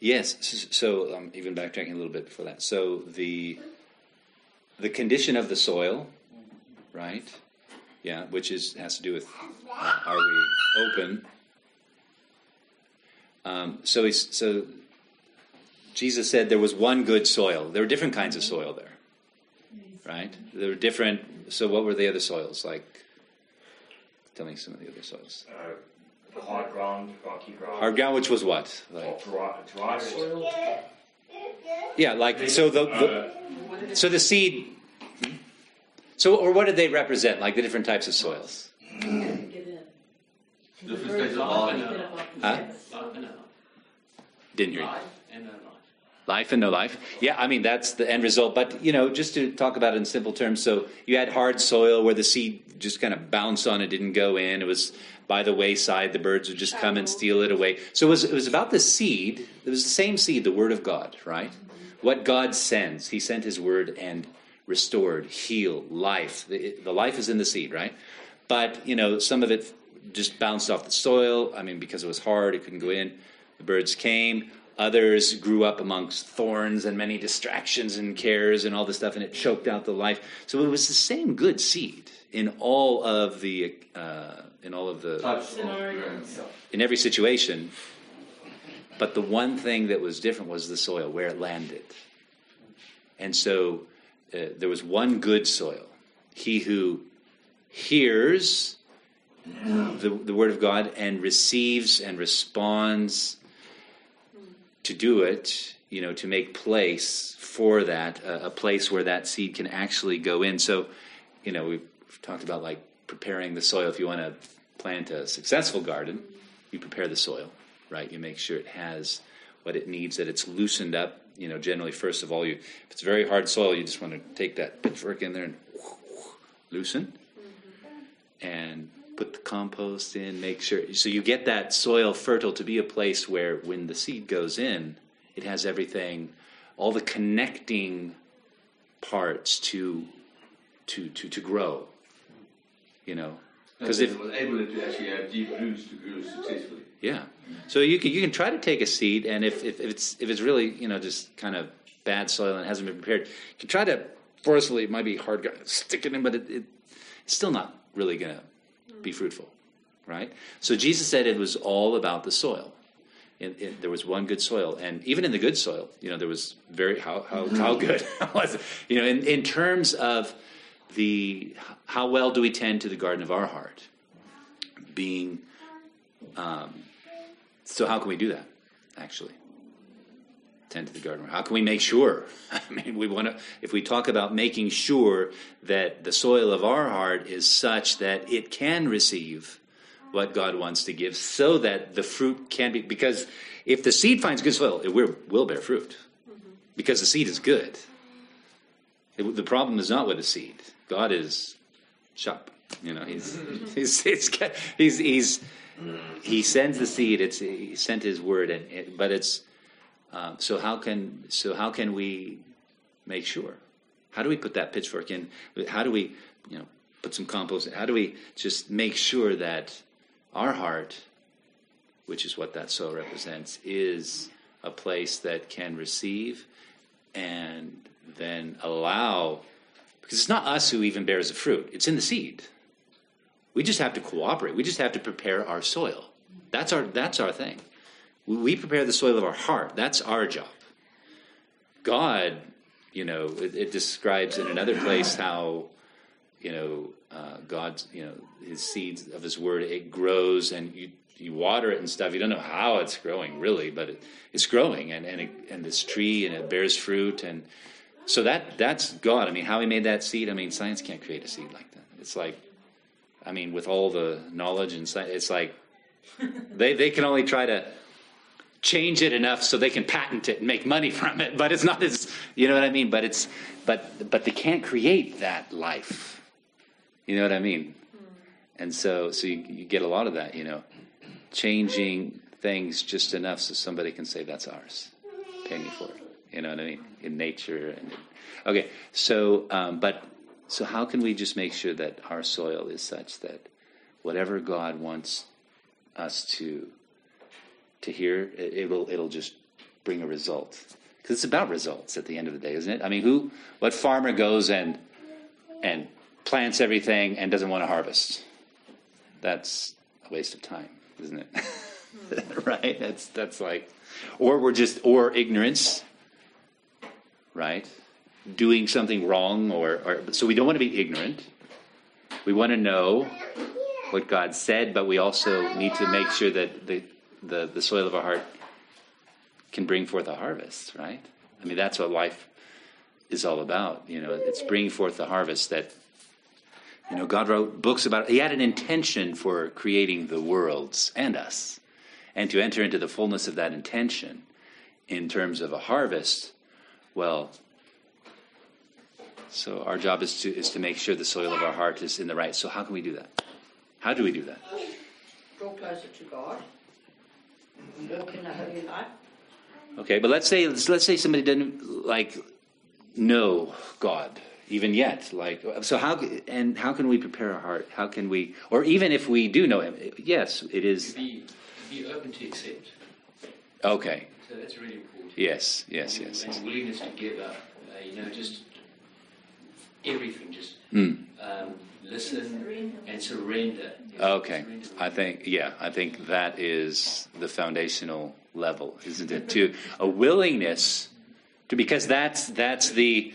Yes. So um, even backtracking a little bit before that. So the the condition of the soil, right? Yeah, which is has to do with uh, are we open? Um, so he's so Jesus said there was one good soil. There were different kinds of soil there, right? There were different. So what were the other soils like? Tell me some of the other soils. Uh, hard ground, rocky ground. Hard ground, which was what? Like Dry, dry soil. yeah, like so the, the so the seed. hmm? So or what did they represent? Like the different types of soils. Different stages of Life life. and Huh? Life and no Didn't hear you. Life. And no life. Life and no life. Yeah, I mean that's the end result. But you know, just to talk about it in simple terms, so you had hard soil where the seed just kind of bounced on it, didn't go in. It was by the wayside. The birds would just come and steal it away. So it was it was about the seed. It was the same seed, the word of God, right? What God sends, He sent His word and restored, healed, life. The, the life is in the seed, right? But you know, some of it just bounced off the soil. I mean, because it was hard, it couldn't go in. The birds came. Others grew up amongst thorns and many distractions and cares and all this stuff, and it choked out the life. So it was the same good seed in all of the uh, in all of the Scenarios. in every situation. But the one thing that was different was the soil, where it landed. And so uh, there was one good soil. He who hears the, the word of God and receives and responds to do it, you know, to make place for that, a, a place where that seed can actually go in. So, you know, we've talked about like preparing the soil. If you want to plant a successful garden, you prepare the soil, right? You make sure it has what it needs, that it's loosened up. You know, generally, first of all, you if it's very hard soil, you just want to take that pitchfork in there and loosen, mm-hmm. and put the compost in. Make sure so you get that soil fertile to be a place where, when the seed goes in, it has everything, all the connecting parts to to to to grow. You know, because if it was able to actually have deep roots to grow successfully. yeah. So you can you can try to take a seed, and if, if, if it's if it's really you know just kind of bad soil and hasn't been prepared, you can try to forcefully. It might be hard, to stick it in, but it, it, it's still not really going to be fruitful, right? So Jesus said it was all about the soil. It, it, there was one good soil, and even in the good soil, you know, there was very how how, how good was it? You know, in, in terms of the how well do we tend to the garden of our heart, being um, so how can we do that? Actually, tend to the garden. How can we make sure? I mean, we want to. If we talk about making sure that the soil of our heart is such that it can receive what God wants to give, so that the fruit can be. Because if the seed finds good soil, it will, will bear fruit, mm-hmm. because the seed is good. It- the problem is not with the seed. God is sharp. You know, he's mm-hmm. he's he's he's, he's he sends the seed. It's he sent his word, and it, but it's uh, so how can so how can we make sure? How do we put that pitchfork in? How do we you know put some compost? How do we just make sure that our heart, which is what that soil represents, is a place that can receive and then allow because it's not us who even bears the fruit it's in the seed we just have to cooperate we just have to prepare our soil that's our that's our thing we, prepare the soil of our heart that's our job god you know it, it describes in another place how you know uh, god's you know his seeds of his word it grows and you you water it and stuff you don't know how it's growing really but it, it's growing and and, it, and this tree and it bears fruit and so that that's God. I mean, how he made that seed. I mean, science can't create a seed like that. It's like, I mean, with all the knowledge and science, it's like they they can only try to change it enough so they can patent it and make money from it. But it's not as you know what I mean. But it's but but they can't create that life. You know what I mean? And so so you, you get a lot of that. You know, changing things just enough so somebody can say that's ours. Pay me for it. You know what I mean? In nature and okay. So, um, but so how can we just make sure that our soil is such that whatever God wants us to to hear, it, it'll it'll just bring a result. Because it's about results at the end of the day, isn't it? I mean, who, what farmer goes and and plants everything and doesn't want to harvest? That's a waste of time, isn't it? right? That's that's like, or we're just or ignorance, right? Doing something wrong, or, or so we don't want to be ignorant. We want to know what God said, but we also need to make sure that the the, the soil of our heart can bring forth a harvest, right? I mean, that's what life is all about. You know, it's bringing forth the harvest that, you know, God wrote books about. He had an intention for creating the worlds and us, and to enter into the fullness of that intention in terms of a harvest. Well, so our job is to is to make sure the soil of our heart is in the right. So how can we do that? How do we do that? Draw closer to God. Walk in a holy life. Okay, but let's say let's, let's say somebody didn't like know God even yet. Like, so how and how can we prepare our heart? How can we, or even if we do know Him? Yes, it is Be, be open to accept. okay. So that's really important. Yes, yes, yes. And yes. willingness to give up. Uh, you know, just everything. Just Mm. um, listen and surrender. Okay. I think yeah, I think that is the foundational level, isn't it? To a willingness to because that's that's the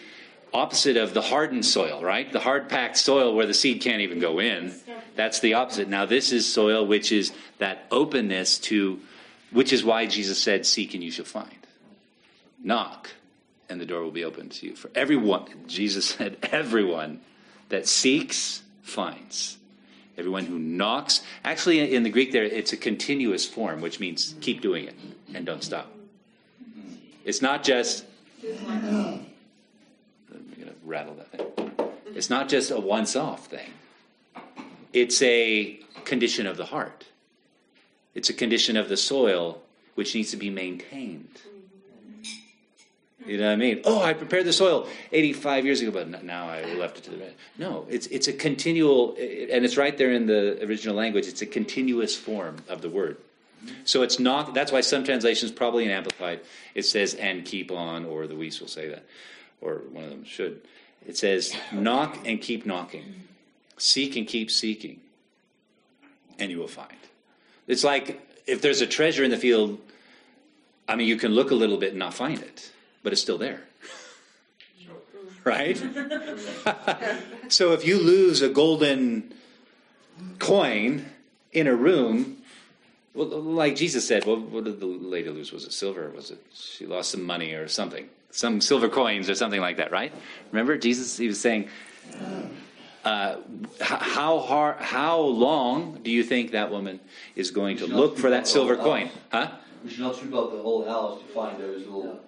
opposite of the hardened soil, right? The hard packed soil where the seed can't even go in. That's the opposite. Now this is soil which is that openness to which is why Jesus said, Seek and you shall find. Knock and the door will be open to you. For everyone, Jesus said, everyone that seeks finds. Everyone who knocks, actually in the Greek there, it's a continuous form, which means keep doing it and don't stop. It's not just, I'm going to rattle that thing. It's not just a once off thing, it's a condition of the heart. It's a condition of the soil which needs to be maintained. You know what I mean? Oh, I prepared the soil 85 years ago, but now I left it to the right. No, it's it's a continual, and it's right there in the original language. It's a continuous form of the word. So it's not. That's why some translations, probably in Amplified, it says "and keep on," or the Weiss will say that, or one of them should. It says "knock and keep knocking, seek and keep seeking, and you will find." It's like if there's a treasure in the field. I mean, you can look a little bit and not find it, but it's still there. Right? so if you lose a golden coin in a room, well, like Jesus said, well, what did the lady lose? Was it silver? Was it she lost some money or something? Some silver coins or something like that, right? Remember, Jesus, he was saying, uh, how hard, how long do you think that woman is going to look for that silver coin? Huh? We should not sweep out the whole house to find those little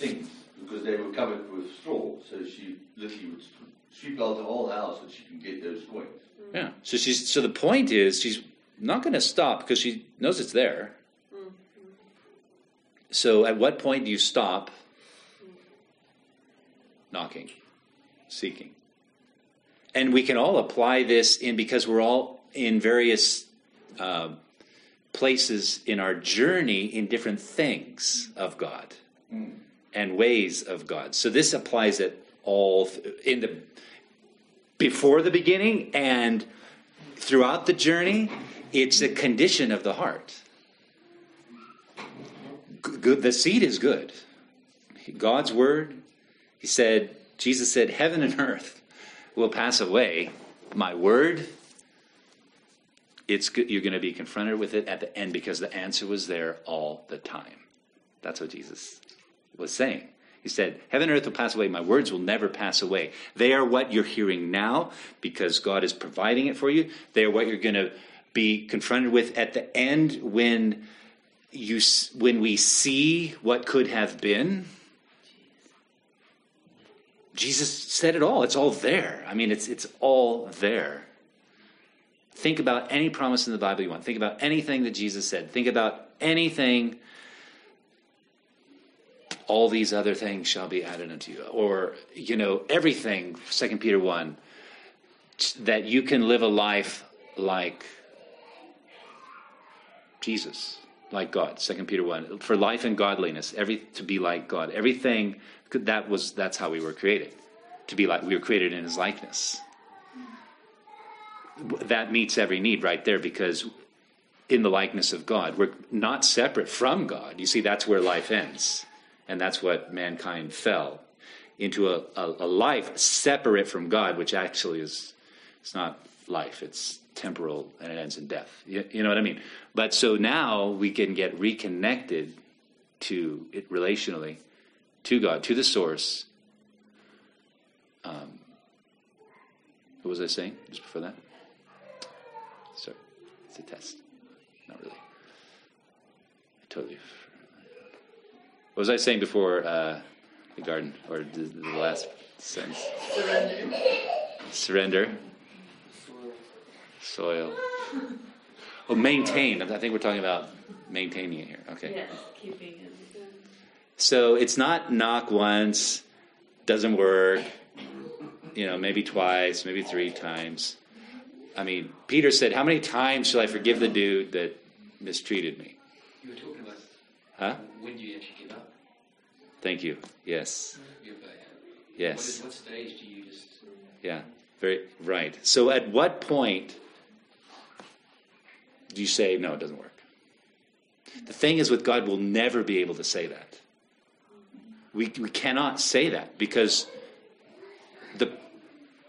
things because they were covered with straw. So she literally would sweep out the whole house so she can get those coins. Mm. Yeah. So she's so the point is she's not going to stop because she knows it's there. Mm. So at what point do you stop knocking, seeking? And we can all apply this in because we're all in various uh, places in our journey in different things of God mm. And ways of God. So this applies at all in the before the beginning and throughout the journey. It's a condition of the heart. Good, the seed is good. God's word. He said, Jesus said, "Heaven and earth will pass away. My word." It's good, you're going to be confronted with it at the end because the answer was there all the time. That's what Jesus was saying. He said, Heaven and earth will pass away, my words will never pass away. They are what you're hearing now because God is providing it for you. They are what you're going to be confronted with at the end when you when we see what could have been. Jesus said it all. It's all there. I mean, it's it's all there. Think about any promise in the Bible you want. Think about anything that Jesus said. Think about anything all these other things shall be added unto you or you know everything second peter 1 that you can live a life like jesus like God. Second Peter one for life and godliness, every to be like God. Everything that was that's how we were created. To be like we were created in His likeness. That meets every need right there because in the likeness of God, we're not separate from God. You see, that's where life ends, and that's what mankind fell into a, a, a life separate from God, which actually is it's not life. It's temporal and it ends in death. You, you, know what I mean? But so now we can get reconnected to it relationally, to God, to the source. Um, what was I saying just before that? Sorry, it's a test. Not really. I totally. What was I saying before uh, the garden, or the, the last sentence? Surrender. Surrender soil. Oh, maintain. I think we're talking about maintaining it here. Okay. Yes, keeping it. So it's not knock once, doesn't work. You know, maybe twice, maybe three times. I mean, Peter said, "How many times shall I forgive the dude that mistreated me?" You were talking about Huh? when do you actually give up? Thank you. Yes. Yes. What, what stage do you just? Yeah. Very right. So at what point do you say no? It doesn't work. The thing is, with God, we'll never be able to say that. We we cannot say that because the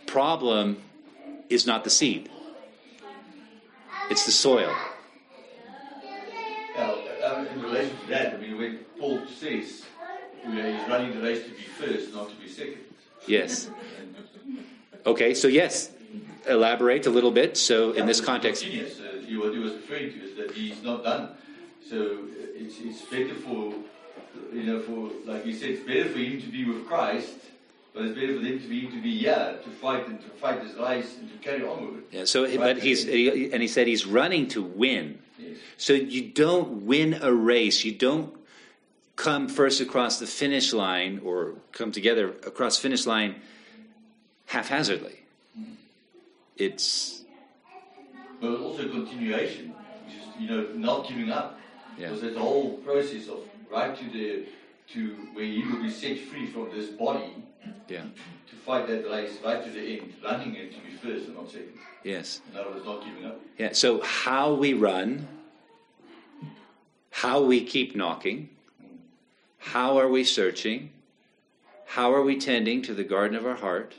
problem is not the seed; it's the soil. Uh, in relation to that, I mean, when Paul says you know, he's running the race to be first, not to be second. Yes. Okay. So yes, elaborate a little bit. So in this context, Continuous, uh, what he was referring to is that he's not done. So it's, it's better for, you know, for, like you said, it's better for him to be with Christ, but it's better for them to be, to be here, to fight and to fight this race and to carry on with it. yeah. So but he's he, and he said he's running to win. So you don't win a race. You don't come first across the finish line or come together across finish line haphazardly. It's But also continuation, is, you know, not giving up. Yeah. Because that whole process of right to the, to where you will be set free from this body, yeah. To fight that race right to the end, running it to be first and not second. Yes. In other words, not giving up. Yeah. So how we run, how we keep knocking, how are we searching, how are we tending to the garden of our heart?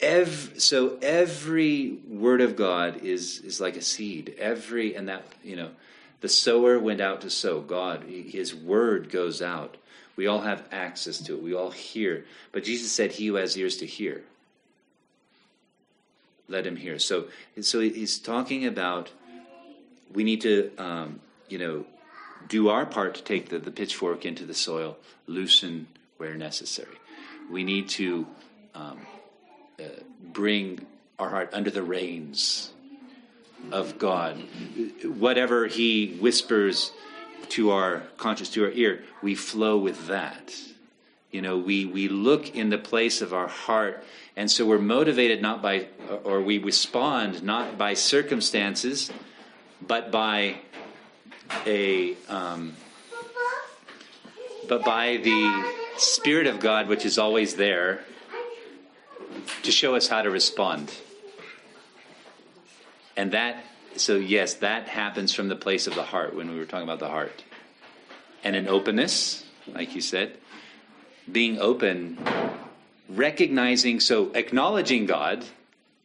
Every, so every word of God is is like a seed. Every and that you know, the sower went out to sow. God, His word goes out. We all have access to it. We all hear. But Jesus said, "He who has ears to hear, let him hear." So so he's talking about we need to um, you know do our part to take the, the pitchfork into the soil, loosen where necessary. We need to um, uh, bring our heart under the reins of God. Whatever He whispers to our conscience, to our ear, we flow with that. You know, we, we look in the place of our heart, and so we're motivated not by, or we respond not by circumstances, but by a, um, but by the Spirit of God, which is always there to show us how to respond. And that, so yes, that happens from the place of the heart when we were talking about the heart. And an openness, like you said, being open, recognizing, so acknowledging God,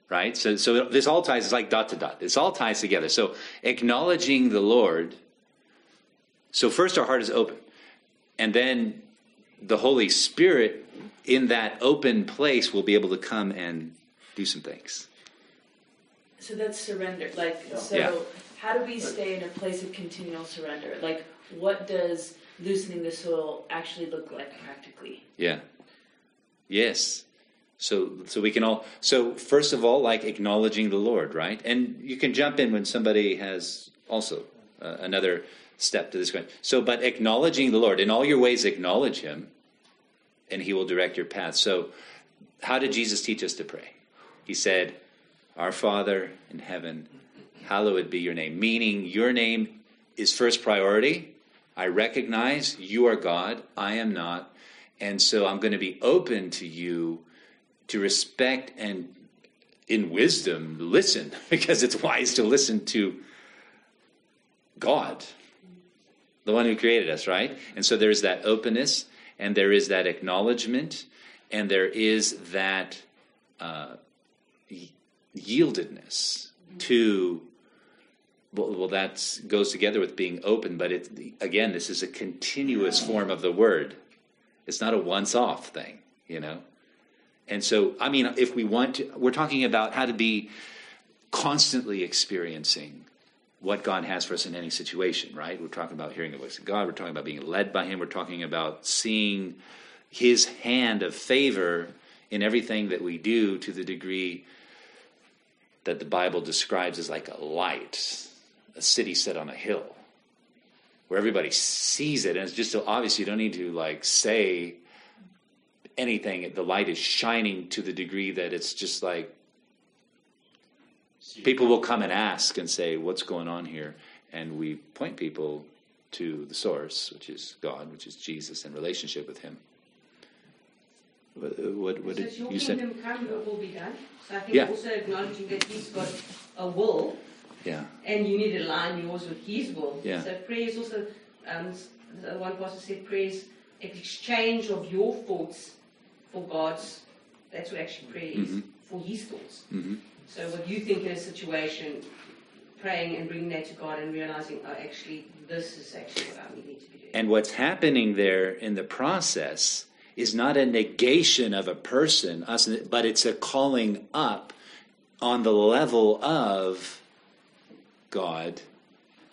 right? So, so this all ties, it's like dot to dot. This all ties together. So acknowledging the Lord. So first our heart is open. And then the Holy Spirit in that open place will be able to come and do some things. So that's surrender. Like, so Yeah. how do we stay in a place of continual surrender? Like, what does loosening the soil actually look like practically? Yeah. Yes. So so we can all so first of all like acknowledging the Lord, right? And you can jump in when somebody has also uh, another step to this question. So but acknowledging the Lord in all your ways acknowledge him and he will direct your path. So how did Jesus teach us to pray? He said, "Our Father in heaven, hallowed be your name," meaning your name is first priority. I recognize you are God, I am not, and so I'm going to be open to you to respect and in wisdom listen because it's wise to listen to God, the one who created us, right? And so there's that openness and there is that acknowledgement and there is that uh, yieldedness to well, well that goes together with being open but it again this is a continuous form of the word. It's not a once off thing you know? And so i mean if we want to we're talking about how to be constantly experiencing what god has for us in any situation right? We're talking about hearing the voice of god. We're talking about being led by him. We're talking about seeing his hand of favor in everything that we do to the degree that the Bible describes as like a light, a city set on a hill, where everybody sees it, and it's just so obvious you don't need to like say anything. The light is shining to the degree that it's just like people will come and ask and say, "What's going on here?" And we point people to the source, which is God, which is Jesus, in relationship with Him. What, what, what So did you said? kingdom come, your will be done. So I think Yeah. also acknowledging that he's got a will Yeah, and you need to align yours with his will. Yeah. So prayer is also, um, one pastor said, prayer is exchange of your thoughts for God's. That's what actually prayer is, Mhm. for his thoughts. hmm So what you think in a situation, praying and bringing that to God and realizing, oh, actually, this is actually what I need to be doing. And what's happening there in the process is not a negation of a person, us, but it's a calling up on the level of God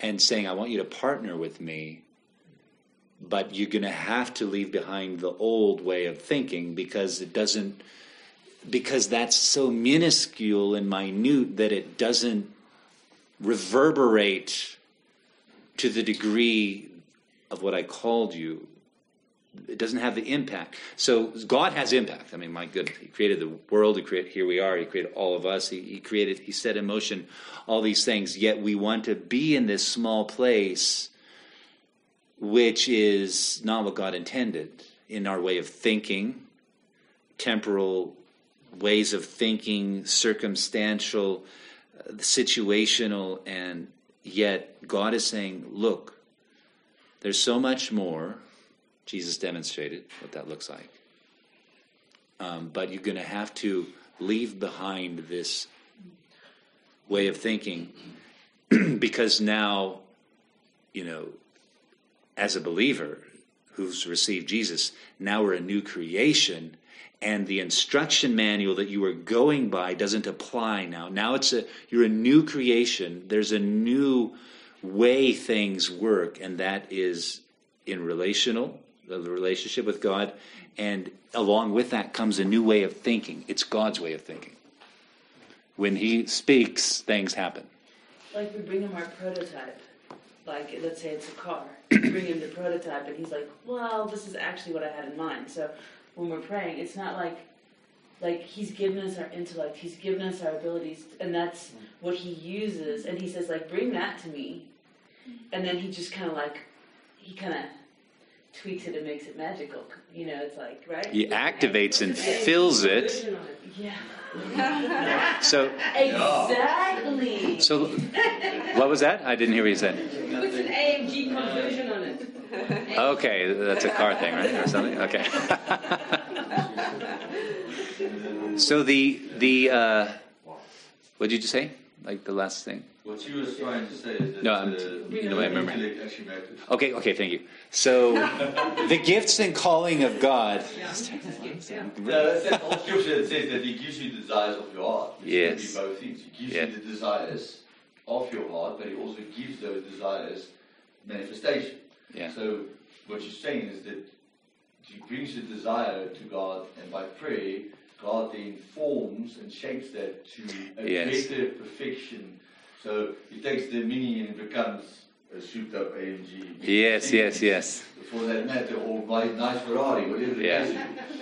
and saying, I want you to partner with me, but you're going to have to leave behind the old way of thinking because it doesn't, because that's so minuscule and minute that it doesn't reverberate to the degree of what I called you. It doesn't have the impact. So God has impact. I mean, my goodness, He created the world. He created here we are. He created all of us. He, he created. He set in motion all these things. Yet we want to be in this small place, which is not what God intended in our way of thinking, temporal ways of thinking, circumstantial, uh, situational, and yet God is saying, look, there's so much more. Jesus demonstrated what that looks like. Um, but you're going to have to leave behind this way of thinking because now, you know, as a believer who's received Jesus, now we're a new creation and the instruction manual that you were going by doesn't apply now. Now it's a you're a new creation. There's a new way things work and that is in relational the relationship with God and along with that comes a new way of thinking. It's God's way of thinking. When he speaks, things happen. Like we bring him our prototype. Like let's say it's a car. We bring him the prototype and he's like, Well, this is actually what I had in mind. So when we're praying, it's not like like he's given us our intellect, he's given us our abilities and that's what he uses and he says like bring that to me and then he just kinda like he kinda tweaks it and makes it magical. You know, it's like right? He activates and fills it. Version of it. Yeah. So Exactly. so what was that? I didn't hear what you said. Puts an AMG conversion on it. Okay, that's a car thing, right? Or something? Okay. so the the uh, what did you just say? Like the last thing? What you was trying to say is that No, I'm- uh, you know, I remember. intellect actually matters. Okay, okay, thank you. So the gifts and calling of God. Yeah, that's that whole scripture that says that He gives you the desires of your heart. Which Yes. Be both things. He gives Yeah. you the desires of your heart, but He also gives those desires manifestation. Yeah. So what you're saying is that He brings the desire to God, and by prayer, God then forms and shapes that to a Yes. better perfection. So He takes the mini and becomes a souped-up AMG. Yes, yes, yes. For that matter, or my nice Ferrari, whatever the Yeah. case.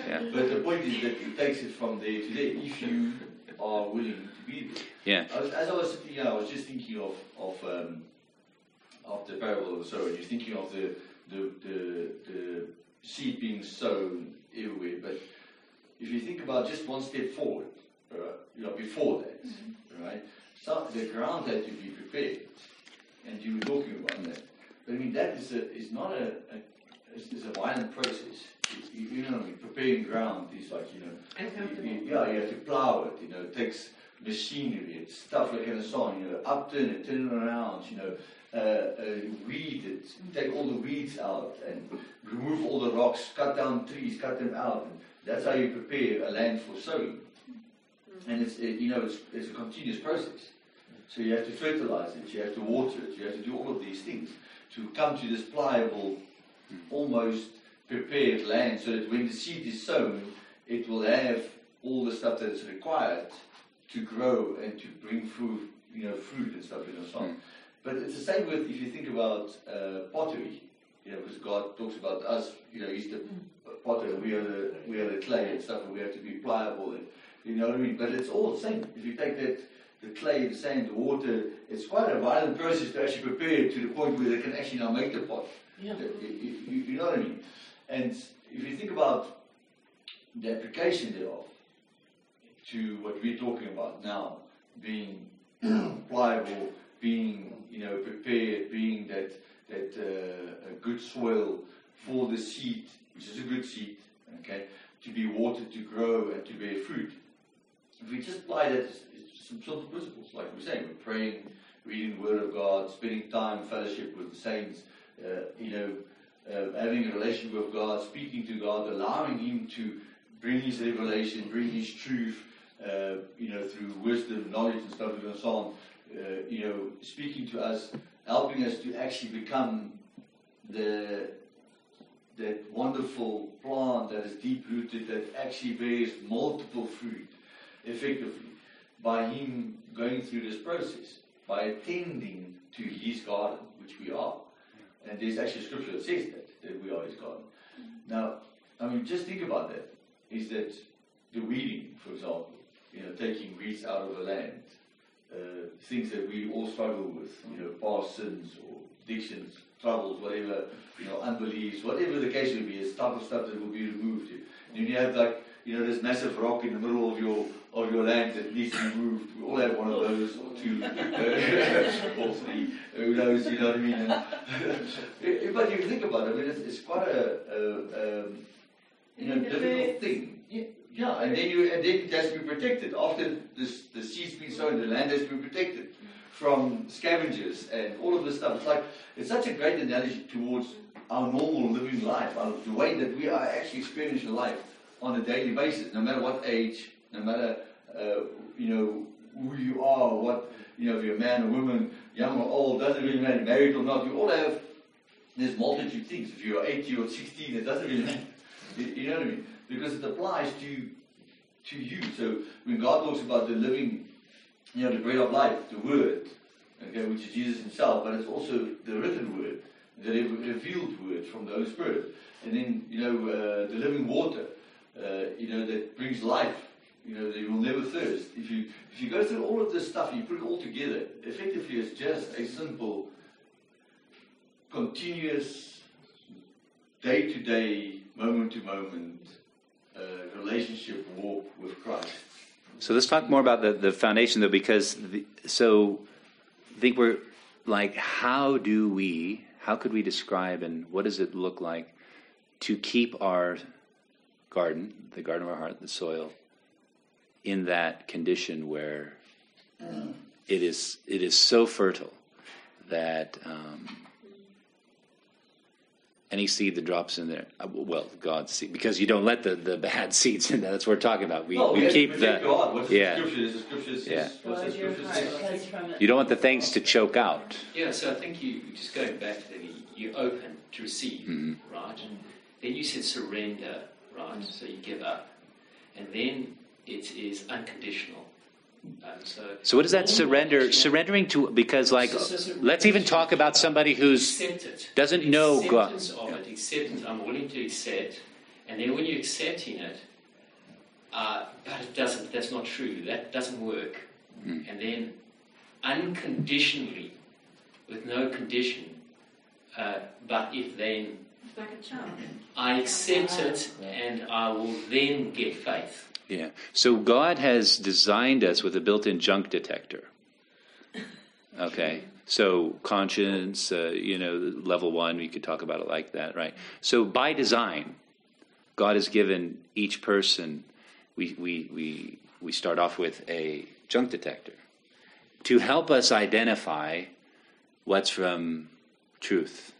Yeah. But the point is that it takes it from there to there if you are willing to be there. Yeah. I was, as I was sitting here, I was just thinking of of um, of the parable of the sower. You're thinking of the the the, the seed being sown everywhere. But if you think about just one step forward, uh, you know, before that, right? So the ground had to be prepared, and you were talking about that. But I mean, that is a, is not a, a is, a violent process. You, you know, preparing ground is like you know, Uncomfortable. you- yeah, you have to plow it. You know, it takes machinery, it's stuff like and so on. You know, upturn it, turn it around. You know, uh, uh, weed it, take all the weeds out, and remove all the rocks, cut down trees, cut them out. And that's how you prepare a land for sowing. Mm-hmm. And it's it, you know it's, it's a continuous process. So you have to fertilize it, you have to water it, you have to do all of these things to come to this pliable, mm-hmm. almost prepared land, so that when the seed is sown, it will have all the stuff that is required to grow and to bring fruit, you know, fruit and stuff and so on. But it's the same with if you think about uh, pottery, you know, because God talks about us, you know, He's the mm-hmm. Potter, we are the we are the clay and stuff, and we have to be pliable, and you know what I mean. But it's all the same. If you take that the clay, the sand, the water, it's quite a violent process to actually prepare it to the point where they can actually now make the pot. Yeah. You, you, you know what I mean? And if you think about the application thereof to what we're talking about now, being pliable, being you know prepared, being that that uh, a good soil for the seed, which is a good seed, okay, to be watered, to grow, and to bear fruit. If we just apply that, it's, some simple principles, like we're saying, we're praying, reading the Word of God, spending time, fellowship with the saints, uh, you know, uh, having a relationship with God, speaking to God, allowing Him to bring His revelation, bring His truth, uh, you know, through wisdom, knowledge, and stuff and so on. Uh, you know, speaking to us, helping us to actually become the that wonderful plant that is deep rooted, that actually bears multiple fruit effectively by Him going through this process, by attending to His garden, which we are. And there's actually scripture that says that, that we are His garden. Now, I mean, just think about that. Is that the weeding, for example, you know, taking weeds out of the land, uh, things that we all struggle with, you know, past sins or addictions, troubles, whatever, you know, unbeliefs, whatever the case may be, it's type of stuff that will be removed. And you have like, you know, this massive rock in the middle of your of your land that needs to be moved. We all have one of those or two, or three. Who knows? You know what I mean? And, but you think about it, I mean, it's, it's quite a, a um, you know, difficult thing. Yeah, yeah, and then you and then it has to be protected. After this, the seed's been sown, the land has to be protected from scavengers and all of this stuff. It's like it's such a great analogy towards our normal living life, our, the way that we are actually experiencing life on a daily basis, no matter what age, no matter uh, you know who you are, what you know, if you're a man or woman, young or old, doesn't really matter, married or not. You all have there's multitude of things. If you're 80 or 16, it doesn't really matter. You know what I mean? Because it applies to to you. So when God talks about the living, you know, the bread of life, the Word, okay, which is Jesus Himself, but it's also the written Word, the re- revealed Word from the Holy Spirit, and then you know uh, the living water, uh, you know, that brings life. You know, that you will never thirst. If you if you go through all of this stuff, you put it all together. Effectively, it's just a simple, continuous, day to day, moment to moment uh, relationship walk with Christ. So let's talk more about the, the foundation, though, because the, so I think we're like, how do we, how could we describe and what does it look like to keep our garden, the garden of our heart, the soil, in that condition where it is it is so fertile that um, any seed that drops in there, uh, well, God's seed, because you don't let the, the bad seeds in there. That's what we're talking about. We, No, we have to keep the God. What's yeah. the scripture? Is the scripture says, Yeah. what's the Guard your scripture heart, says? because from it. You don't want the things to choke out. Yeah, so I think you just going back to the you open to receive, Mhm. right? And then you said surrender, right? So you give up, and then it is unconditional. Um, so, So what does that surrender? Surrendering to because like let's even talk about somebody who's doesn't know God. Acceptance of it, accept. I'm willing to accept, and then when you're accepting it, uh, but it doesn't. That's not true. That doesn't work. Hmm. And then unconditionally, with no condition, Uh, but if then like a child. I accept it and I will then get faith. Yeah. So God has designed us with a built-in junk detector. Okay. So conscience, uh, you know, level one, we could talk about it like that, right? So by design, God has given each person. We we we we start off with a junk detector to help us identify what's from truth,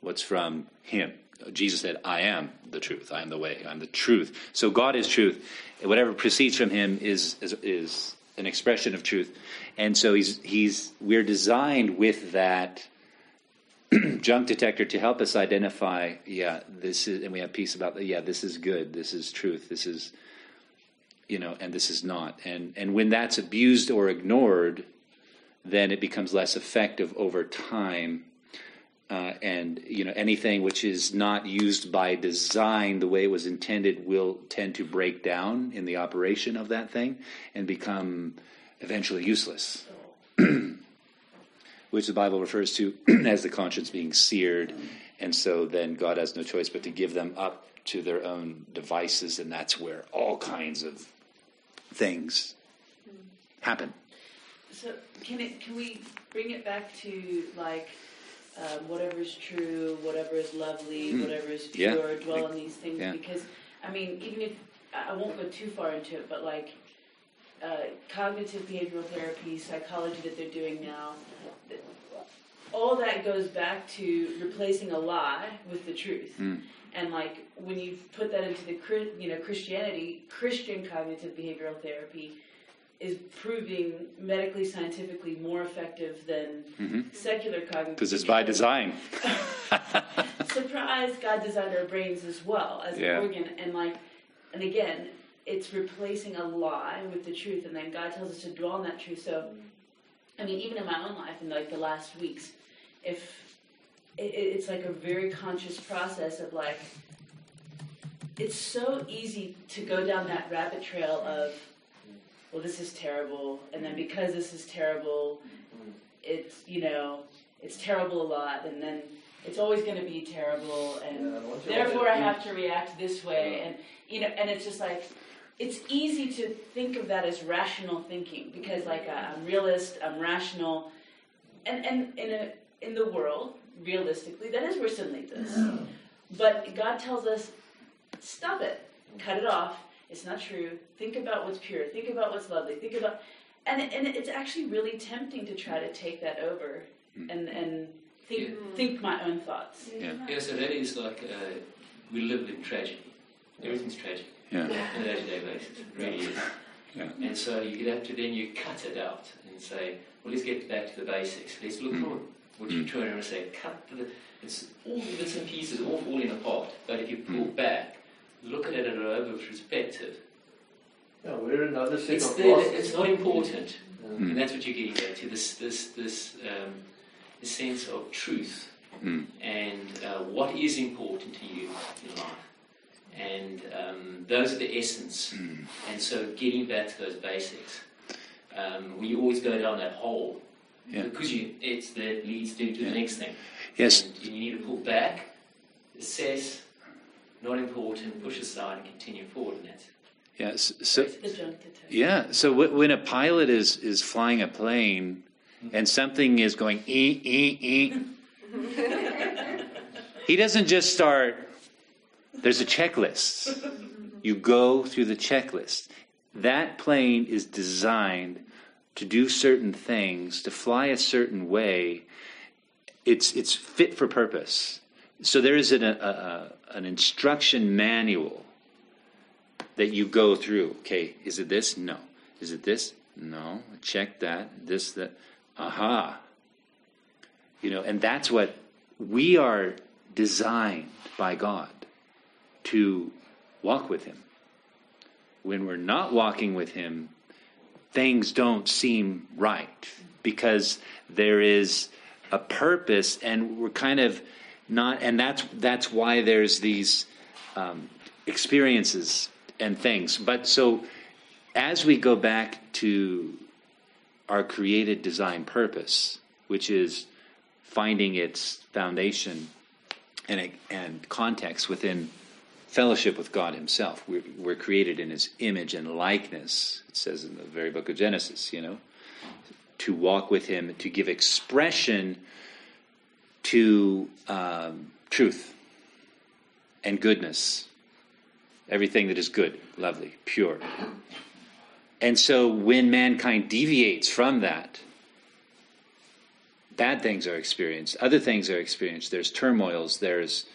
what's from Him. Jesus said, I am the truth. I am the way. I'm the truth. So God is truth. Whatever proceeds from Him is, is, is an expression of truth. And so he's, he's, we're designed with that junk detector to help us identify, yeah, this is, and we have peace about that. Yeah, this is good. This is truth. This is, you know, and this is not. And, and when that's abused or ignored, then it becomes less effective over time uh, and you know anything which is not used by design the way it was intended will tend to break down in the operation of that thing and become eventually useless which the bible refers to as the conscience being seared and so then god has no choice but to give them up to their own devices and that's where all kinds of things happen So can it? Can we bring it back to like um, whatever is true, whatever is lovely, Mm. whatever is Yeah. pure? Dwell on these things Yeah. because I mean, even if I I won't go too far into it, but like uh, cognitive behavioral therapy, psychology that they're doing now, th- all that goes back to replacing a lie with the truth. Mm. And like when you put that into the you know Christianity, Christian cognitive behavioral therapy is proving medically scientifically more effective than Mhm. secular cognitive. because it's by design Surprise! God designed our brains as well as Yeah. an organ, and like, and again, it's replacing a lie with the truth, and then God tells us to dwell on that truth. So, I mean, even in my own life, in like the last weeks, if it, it- it's like a very conscious process of like, it's so easy to go down that rabbit trail of, well, this is terrible, and then because this is terrible, it's you know, it's terrible a lot, and then it's always going to be terrible, and therefore I have to react this way, and you know, and it's just like. It's easy to think of that as rational thinking because, like, uh, I'm realist, I'm rational, and and in a in the world, realistically, that is where sin leads us. But God tells us, stop it, cut it off. It's not true. Think about what's pure. Think about what's lovely. Think about, and and it's actually really tempting to try to take that over and and think think my own thoughts. Yeah. Yeah, so that is like uh, we live in tragedy. Everything's tragic yeah on a day-to-day basis. It really is. Yeah. And so you have to then you cut it out and say, well, let's get back to the basics. Let's look Mm. for what you're trying to say. Cut the, it's all the bits and pieces, all falling apart. But if you pull back, look at it at an over perspective. Yeah, we're another set It's of there, it's not important, Mm. and that's what you're getting at to this this this um, this sense of truth Mm. and uh, what is important to you in life. And um, those are the essence. Mm. And so getting back to those basics. Um, we always go down that hole Yeah. because you, it's that leads to, to Yeah. the next thing. yes And you need to pull back, assess, not important, push aside, and continue forward. And that's yes so The. Yeah. So w- when a pilot is is flying a plane mm-hmm. and something is going ee ee ee, he doesn't just start. There's a checklist. You go through the checklist. That plane is designed to do certain things, to fly a certain way. It's it's fit for purpose. So there is an a, a, an instruction manual that you go through. Okay, is it this? No. Is it this? No. Check that. This, that. Aha. You know, and that's what we are designed by God to walk with Him. When we're not walking with Him, things don't seem right because there is a purpose, and we're kind of not, and that's that's why there's these um, experiences and things. But so as we go back to our created design purpose, which is finding its foundation and, and context within fellowship with God Himself. We're, we're created in His image and likeness, it says in the very book of Genesis, you know, to walk with Him, to give expression to um, truth and goodness, everything that is good, lovely, pure. And so when mankind deviates from that, bad things are experienced, other things are experienced. There's turmoils, there's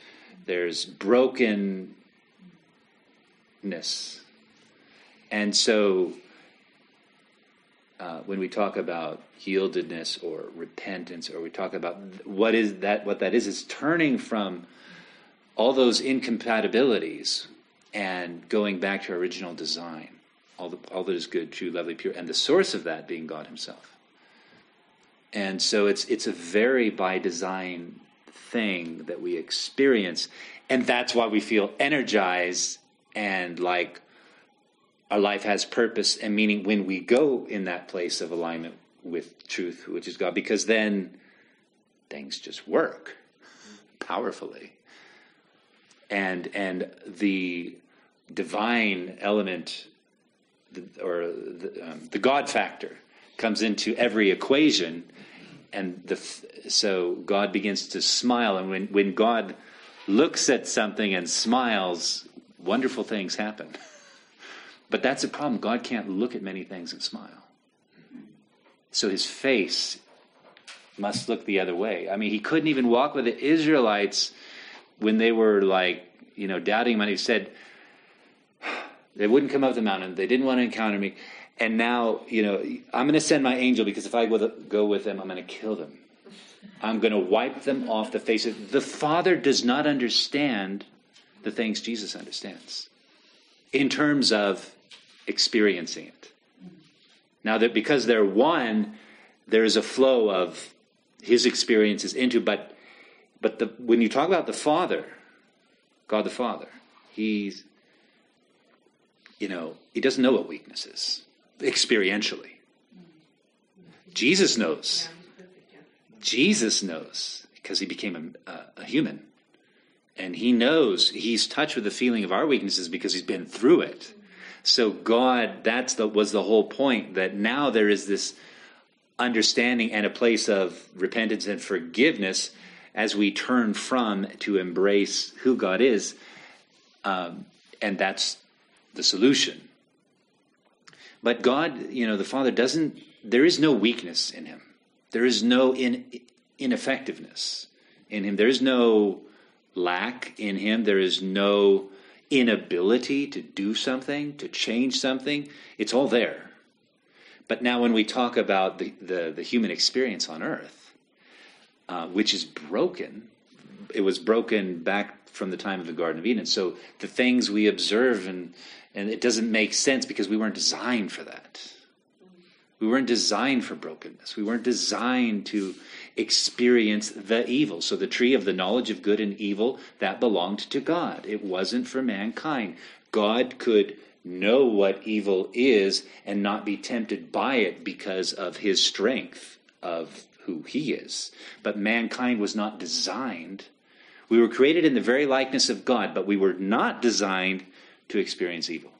there's brokenness. And so uh, when we talk about yieldedness or repentance, or we talk about what is that, what that is, is turning from all those incompatibilities and going back to our original design, all, the, all that is good, true, lovely, pure, and the source of that being God Himself. And so it's it's a very by design thing that we experience, and that's why we feel energized and like our life has purpose and meaning when we go in that place of alignment with truth, which is God, because then things just work powerfully. And and the divine element or the, um, the God factor comes into every equation, and the so God begins to smile, and when when God looks at something and smiles, wonderful things happen. But that's a problem. God can't look at many things and smile. So his face must look the other way. I mean, he couldn't even walk with the Israelites when they were like, you know, doubting him. And he said, they wouldn't come up the mountain. They didn't want to encounter me. And now, you know, I'm going to send my angel because if I go with- them, I'm going to kill them. I'm going to wipe them off the face of the Father does not understand the things Jesus understands in terms of experiencing it. Now that because they're one, there is a flow of his experiences into, but but the when you talk about the Father, God the Father, he's you know, he doesn't know what weakness is experientially. Jesus knows. Jesus knows because he became a, a, a human. And he knows he's touched with the feeling of our weaknesses because he's been through it. So God, that's the was the whole point that now there is this understanding and a place of repentance and forgiveness as we turn from to embrace who God is, um, and that's the solution. But God, you know, the Father doesn't. There is no weakness in Him. There is no in, ineffectiveness in Him. There is no lack in Him. There is no inability to do something, to change something. It's all there. But now, when we talk about the, the, the human experience on earth, uh, which is broken, it was broken back from the time of the Garden of Eden. So the things we observe, and, and it doesn't make sense because we weren't designed for that. We weren't designed for brokenness. We weren't designed to experience the evil. So the tree of the knowledge of good and evil, that belonged to God. It wasn't for mankind. God could know what evil is and not be tempted by it because of his strength of who he is. But mankind was not designed. We were created in the very likeness of God, but we were not designed to experience evil.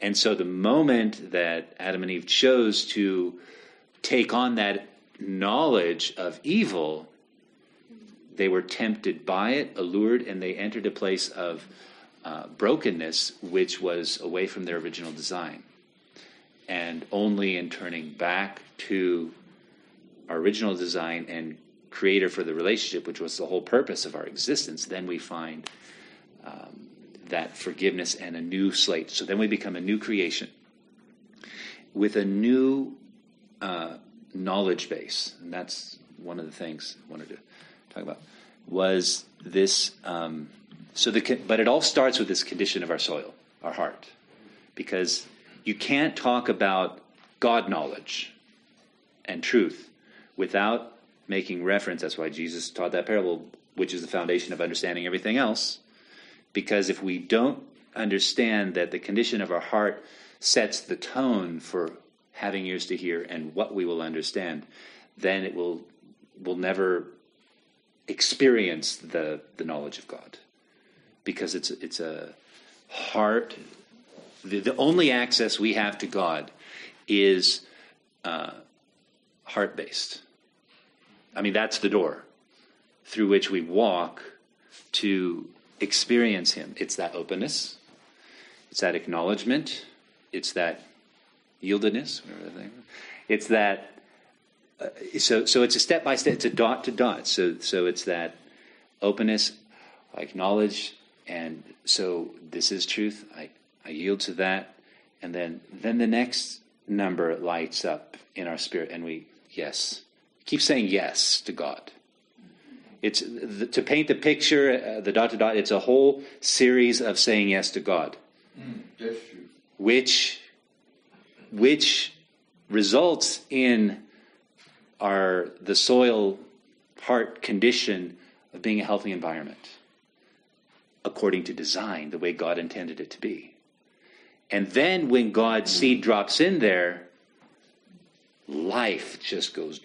And so the moment that Adam and Eve chose to take on that knowledge of evil, they were tempted by it, allured, and they entered a place of uh, brokenness, which was away from their original design. And only in turning back to our original design and creator for the relationship, which was the whole purpose of our existence, then we find um, that forgiveness and a new slate. So then we become a new creation with a new uh, knowledge base, and that's one of the things I wanted to talk about. Was this um, so? The but it all starts with this condition of our soil, our heart, because you can't talk about God knowledge and truth without making reference. That's why Jesus taught that parable, which is the foundation of understanding everything else. Because if we don't understand that the condition of our heart sets the tone for having ears to hear and what we will understand, then it will will never experience the the knowledge of God because it's it's a heart. The, the only access we have to God is uh, heart based. I mean, that's the door through which we walk to experience Him. It's that openness, it's that acknowledgement, it's that yieldedness, whatever the thing. It's that. Uh, so, so it's a step by step. It's a dot to dot. So, so it's that openness. I acknowledge, and so this is truth. I, I yield to that, and then then the next number lights up in our spirit, and we yes, keep saying yes to God. It's the, to paint the picture, uh, the dot to dot. It's a whole series of saying yes to God, true. which which results in our the soil heart condition of being a healthy environment according to design, the way God intended it to be. And then when God's seed drops in there, life just goes,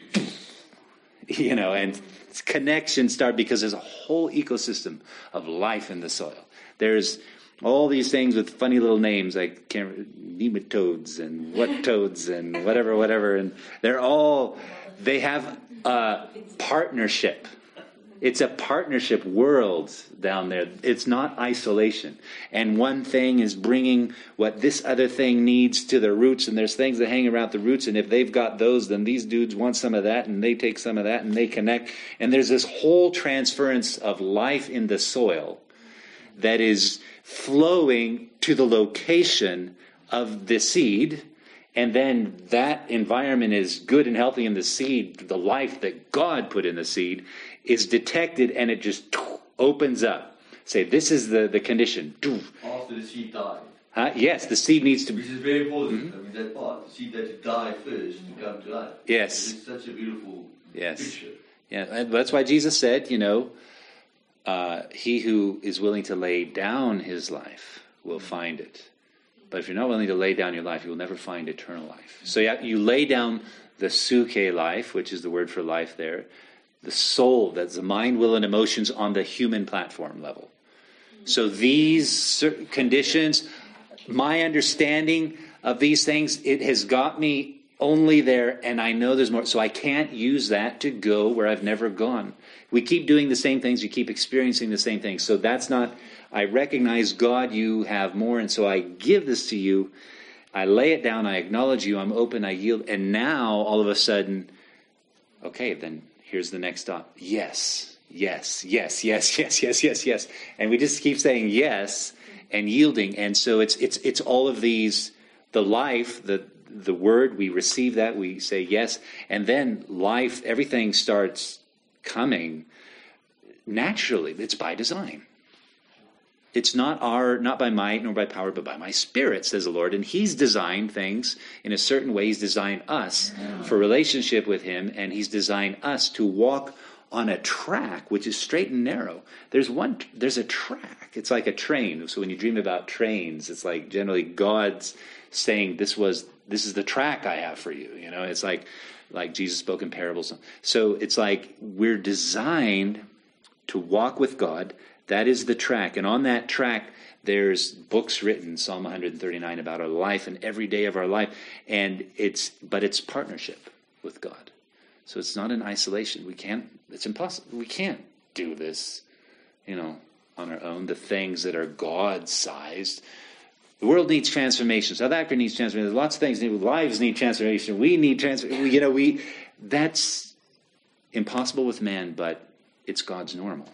you know, and connections start because there's a whole ecosystem of life in the soil. There's all these things with funny little names like nematodes and what toads and whatever, whatever, and they're all they have a partnership. It's a partnership world down there. It's not isolation. And one thing is bringing what this other thing needs to the roots, and there's things that hang around the roots, and if they've got those, then these dudes want some of that, and they take some of that, and they connect. And there's this whole transference of life in the soil that is flowing to the location of the seed. And then that environment is good and healthy in the seed, the life that God put in the seed is detected and it just opens up. Say, this is the, the condition. After the seed died. Huh? Yes, the seed needs to Which be. is very important. Mm-hmm. I mean, that part. The seed had to die first to come to life. Yes. It's such a beautiful Yes. picture. Yeah, and that's why Jesus said, you know, uh, he who is willing to lay down his life will find it. But if you're not willing to lay down your life, you will never find eternal life. So yeah, you lay down the psuche life, which is the word for life there, the soul, that's the mind, will, and emotions on the human platform level. So these conditions, my understanding of these things, it has got me only there, and I know there's more. So I can't use that to go where I've never gone. We keep doing the same things, we keep experiencing the same things. So that's not, I recognize, God, you have more, and so I give this to you. I lay it down, I acknowledge you, I'm open, I yield, and now all of a sudden, okay, then here's the next stop. Yes, yes, yes, yes, yes, yes, yes, yes. And we just keep saying yes and yielding. And so it's it's it's all of these the life, the the word, we receive that, we say yes, and then life, everything starts coming naturally. It's by design. It's not our not by might nor by power, but by my spirit, says the Lord. And He's designed things in a certain way. He's designed us for relationship with Him, and He's designed us to walk on a track which is straight and narrow. There's one there's a track. It's like a train. So when you dream about trains, it's like generally God's saying this was this is the track I have for you. You know, it's like like Jesus spoke in parables. So it's like we're designed to walk with God. That is the track. And on that track, there's books written, Psalm 139, about our life and every day of our life. And it's, but it's partnership with God. So it's not in isolation. We can't, it's impossible. We can't do this, you know, on our own. The things that are God sized. The world needs transformation. South Africa needs transformation. There's lots of things need, lives need transformation. We need transformation. You know, we, that's impossible with man, but it's God's normal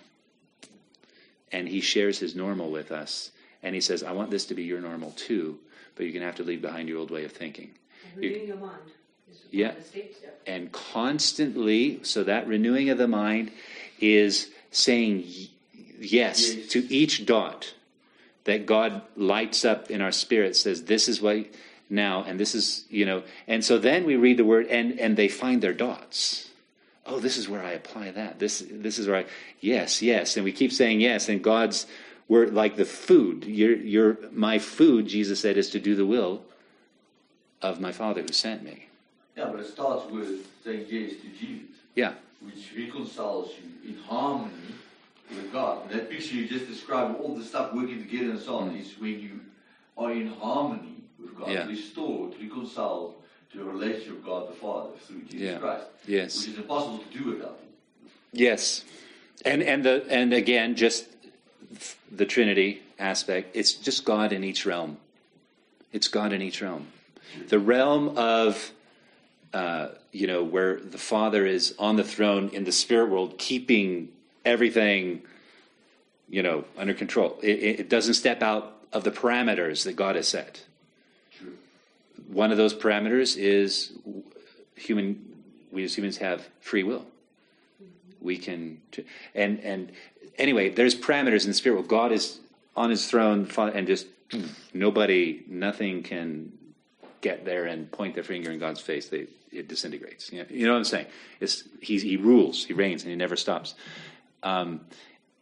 and he shares his normal with us and he says i want this to be your normal too but you're going to have to leave behind your old way of thinking Renewing your mind. is Yeah. the steps, and constantly so that renewing of the mind is saying yes, Yes. to each dot that god lights up in our spirit says this is what now and this is you know and so then we read the word and and they find their dots. Oh this is where i apply that. This this is where i yes yes. And we keep saying yes and god's we're like the food your your my food jesus said is to do the will of my father who sent me. Yeah, but it starts with saying yes to Jesus. yeah. which reconciles you in harmony with God. And that picture you just described, all the stuff working together and so on, is when you are in harmony with God, Yeah. restored, reconciled to a relationship with God the Father through Jesus Yeah. Christ. Yes. Which is impossible to do without Him. Yes, and and the and again, just the Trinity aspect. It's just God in each realm. It's God in each realm. The realm of uh, you know where the Father is on the throne in the spirit world, keeping everything you know under control. It, it doesn't step out of the parameters that God has set. True. One of those parameters is human. We as humans have free will mm-hmm. we can and and anyway there's parameters in the spirit world god is on his throne and just nobody nothing can get there and point their finger in god's face they, it disintegrates you know, you know what i'm saying it's he's, he rules he reigns and he never stops um,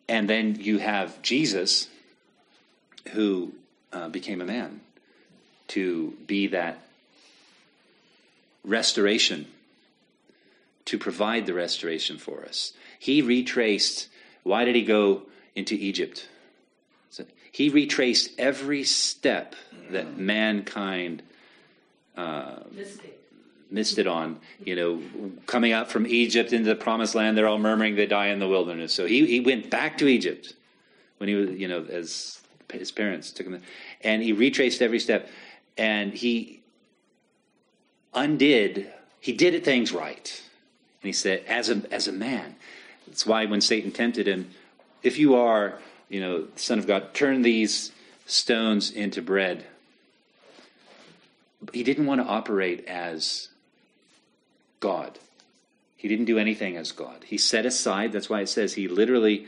and then you have jesus who uh, became a man to be that restoration to provide the restoration for us. He retraced, why did he go into Egypt? So he retraced every step that mankind Mystic. Missed it on. You know, coming out from Egypt into the promised land, they're all murmuring they die in the wilderness. So he, he went back to Egypt when he was, you know, as his parents took him, and he retraced every step, and he undid, he did things right. And he said, as a, as a man. That's why when Satan tempted him, if you are, you know, Son of God, turn these stones into bread. He didn't want to operate as God. He didn't do anything as God. He set aside, that's why it says he literally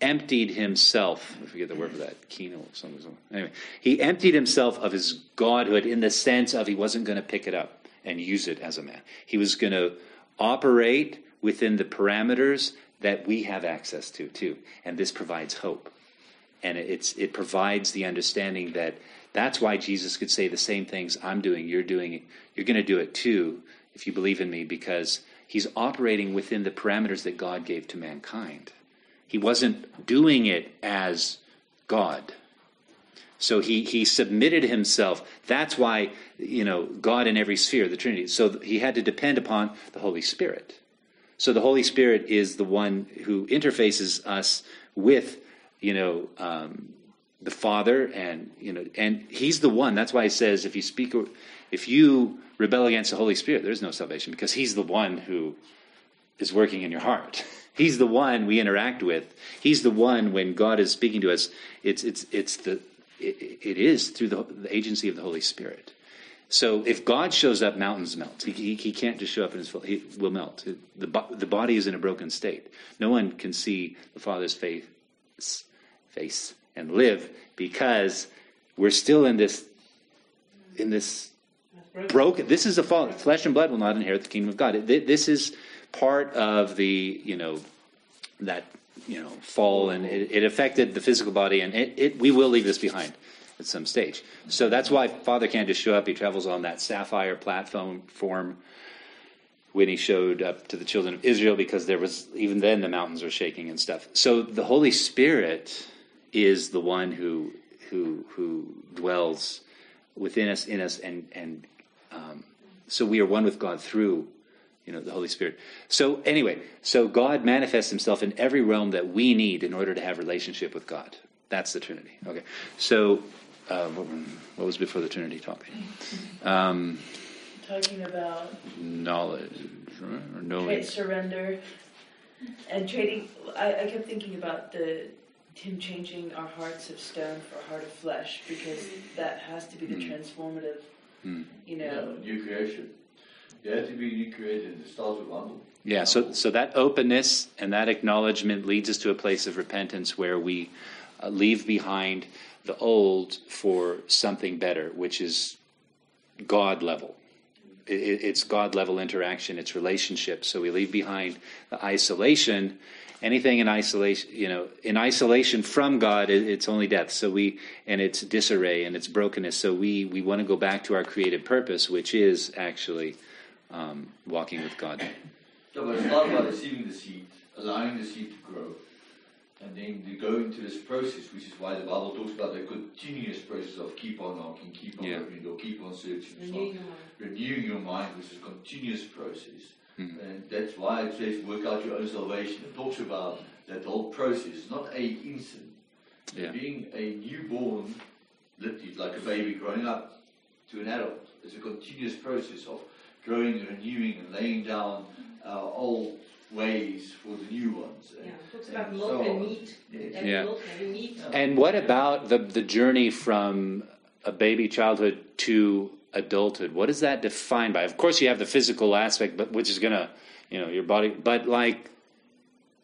emptied himself. I forget the word for that. Kino or something. Anyway, he emptied himself of his godhood in the sense of he wasn't going to pick it up and use it as a man. He was going to operate within the parameters that we have access to too and this provides hope and it's it provides the understanding that that's why Jesus could say the same things I'm doing you're doing you're going to do it too if you believe in me because he's operating within the parameters that God gave to mankind he wasn't doing it as God so he, he submitted himself. That's why, you know, God in every sphere, the Trinity. So he had to depend upon the Holy Spirit. So the Holy Spirit is the one who interfaces us with, you know, um, the Father, and you know, and He's the one. That's why He says, if you speak, if you rebel against the Holy Spirit, there's no salvation because He's the one who is working in your heart. He's the one we interact with. He's the one when God is speaking to us. It's it's it's the it, it is through the, the agency of the Holy Spirit. So if God shows up, mountains melt. He, he, he can't just show up and his, he will melt. The, the body is in a broken state. No one can see the Father's face, face and live because we're still in this in this broken. This is a fall. Flesh and blood will not inherit the kingdom of God. This is part of the you know that you know fall, and it, it affected the physical body, and it, it we will leave this behind at some stage. So that's why Father can't just show up. He travels on that sapphire platform form when he showed up to the children of Israel because there was even then the mountains were shaking and stuff. So the Holy Spirit is the one who who who dwells within us, in us, and and um, so we are one with God through you know the Holy Spirit. So anyway, so God manifests Himself in every realm that we need in order to have relationship with God. That's the Trinity. Okay, so. Uh, what, was before the Trinity topic? Um, Talking about knowledge or knowing. surrender and trading. I, I kept thinking about the him changing our hearts of stone for a heart of flesh because that has to be the Mm. transformative. Mm. You Yeah, know, new creation. You have to be recreated. It starts with humble. Yeah, so so that openness and that acknowledgement leads us to a place of repentance where we uh, leave behind the old for something better, which is God level. It, it- it's God level interaction, it's relationship. So we leave behind the isolation. Anything in isolation, you know, in isolation from God, it's only death. So we and it's disarray and it's brokenness. So we we want to go back to our created purpose, which is actually um, walking with God. So but it starts by receiving the seed, allowing the seed to grow, and then to go into this process, which is why the Bible talks about the continuous process of keep on knocking, keep on Yeah. opening the door, keep on searching. It's Renew not your renewing your mind, which is a continuous process. Mhm. And that's why it says work out your own salvation. It talks about that whole process, It's not a instant. Yeah. Being a newborn, literally like a baby growing up to an adult, it's a continuous process of growing and renewing and laying down our old ways for the new ones. And, Yeah, it talks about milk so and meat. Yes. Having Yeah. milk, having meat. And what about the the journey from a baby childhood to adulthood? What is that defined by? Of course, you have the physical aspect, but which is gonna, you know, your body. But like,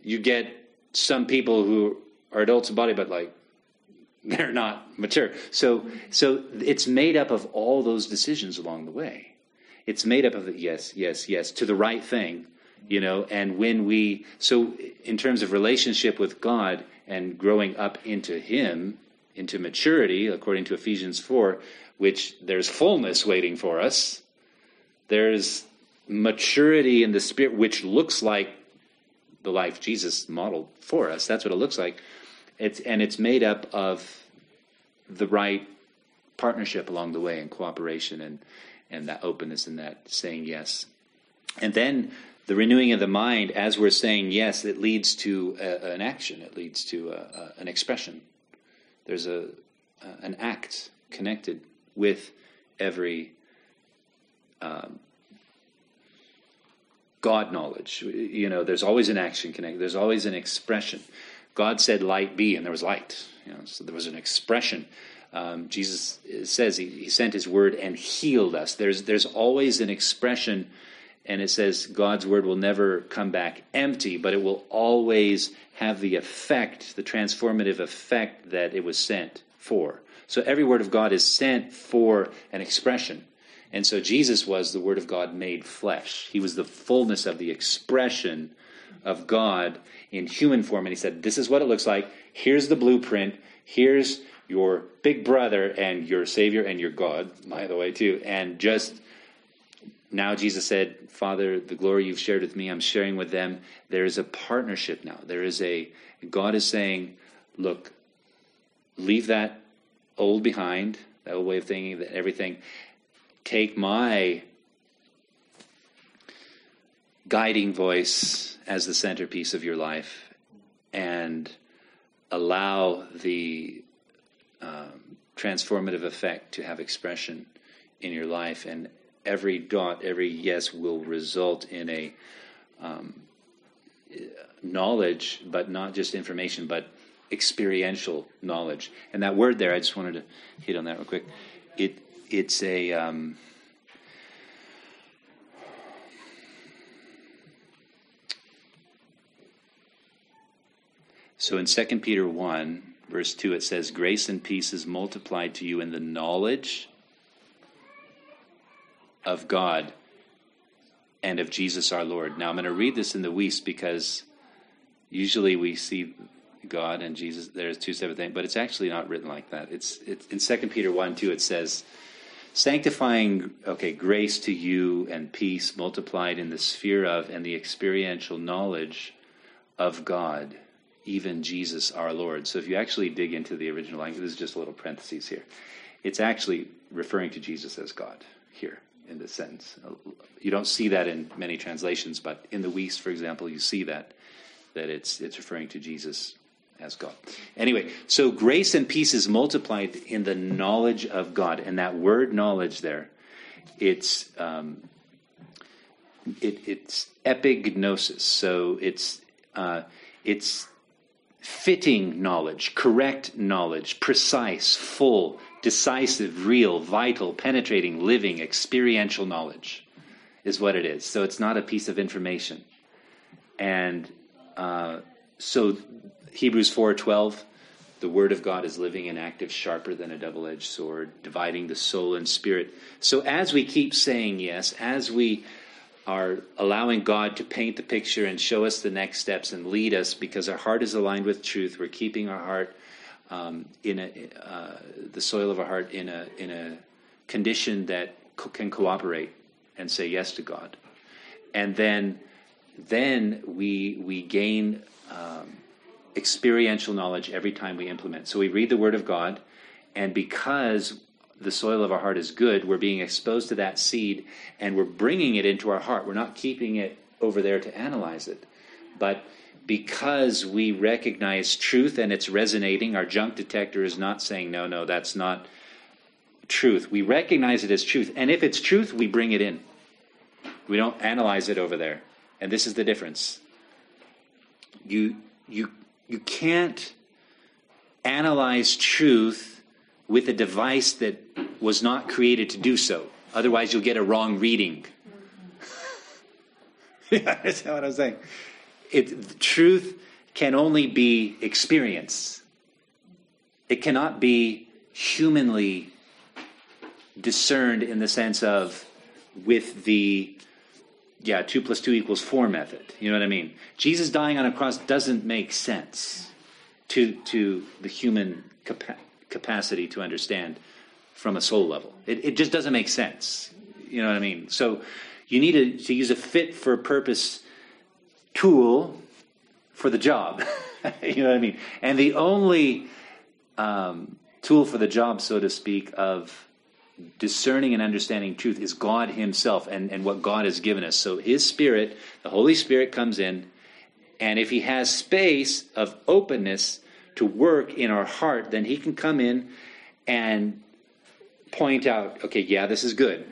you get some people who are adults in body, but like they're not mature. So so it's made up of all those decisions along the way. It's made up of the yes, yes, yes to the right thing, you know. And when we so in terms of relationship with God and growing up into Him, into maturity, according to Ephesians four, which there's fullness waiting for us. There's maturity in the spirit, which looks like the life Jesus modeled for us. That's what it looks like. It's and it's made up of the right partnership along the way and cooperation and and that openness and that saying yes. And then the renewing of the mind, as we're saying yes, it leads to a, an action. It leads to a, a, an expression. There's a, an act connected with every um, God knowledge. You know, there's always an action connected. There's always an expression. God said, "Light be," and there was light. You know, so there was an expression. Um, Jesus says he, he sent His word and healed us. There's there's always an expression, and it says God's word will never come back empty, but it will always have the effect, the transformative effect that it was sent for. So every word of God is sent for an expression. And so Jesus was the Word of God made flesh. He was the fullness of the expression of God in human form. And he said, This is what it looks like. Here's the blueprint. Here's your big brother and your Savior and your God, by the way, too. And just now Jesus said, Father, the glory you've shared with me, I'm sharing with them. There is a partnership now. There is a, God is saying, Look, leave that old behind, that old way of thinking, that everything. Take my guiding voice as the centerpiece of your life and allow the um, transformative effect to have expression in your life. And every dot, every yes will result in a um, knowledge, but not just information, but experiential knowledge. And that word there, I just wanted to hit on that real quick. It it's a um, so in 2 Peter 1 verse 2 it says grace and peace is multiplied to you in the knowledge of God and of Jesus our Lord. Now I'm going to read this in the Wuest because usually we see God and Jesus there's two separate things, but it's actually not written like that. It's, it's in 2 Peter 1 2 it says sanctifying okay grace to you and peace multiplied in the sphere of and the experiential knowledge of God even Jesus our Lord. So if you actually dig into the original language, this is just a little parentheses here. It's actually referring to Jesus as God here in this sentence. You don't see that in many translations, but in the Wuest, for example, you see that that it's it's referring to Jesus as God. Anyway, so grace and peace is multiplied in the knowledge of God, and that word knowledge there, it's um, it, it's epignosis. So it's uh, it's fitting knowledge, correct knowledge, precise, full, decisive, real, vital, penetrating, living, experiential knowledge is what it is. So it's not a piece of information. And uh, so Hebrews 4:12 the word of God is living and active, sharper than a double-edged sword, dividing the soul and spirit. So as we keep saying yes, as we are allowing God to paint the picture and show us the next steps and lead us because our heart is aligned with truth. We're keeping our heart um, in a, uh, the soil of our heart in a in a condition that co- can cooperate and say yes to God. And then then we we gain um, experiential knowledge every time we implement. So we read the Word of God, and because the soil of our heart is good, we're being exposed to that seed, and we're bringing it into our heart. We're not keeping it over there to analyze it, but because we recognize truth and it's resonating, our junk detector is not saying, no, no, that's not truth. We recognize it as truth. And if it's truth, we bring it in. We don't analyze it over there. And this is the difference. You, you, you can't analyze truth with a device that was not created to do so. Otherwise, you'll get a wrong reading. yeah, that's what I'm saying it, truth can only be experience. It cannot be humanly discerned in the sense of with the yeah two plus two equals four method. You know what I mean? Jesus dying on a cross doesn't make sense to to the human capa- capacity to understand from a soul level. It, it just doesn't make sense. You know what I mean? So you need to, to use a fit for purpose tool for the job. you know what I mean? And the only um, tool for the job, so to speak, of discerning and understanding truth is God Himself and, and what God has given us. So His Spirit, the Holy Spirit, comes in, and if He has space of openness to work in our heart, then He can come in and point out, okay, yeah, this is good.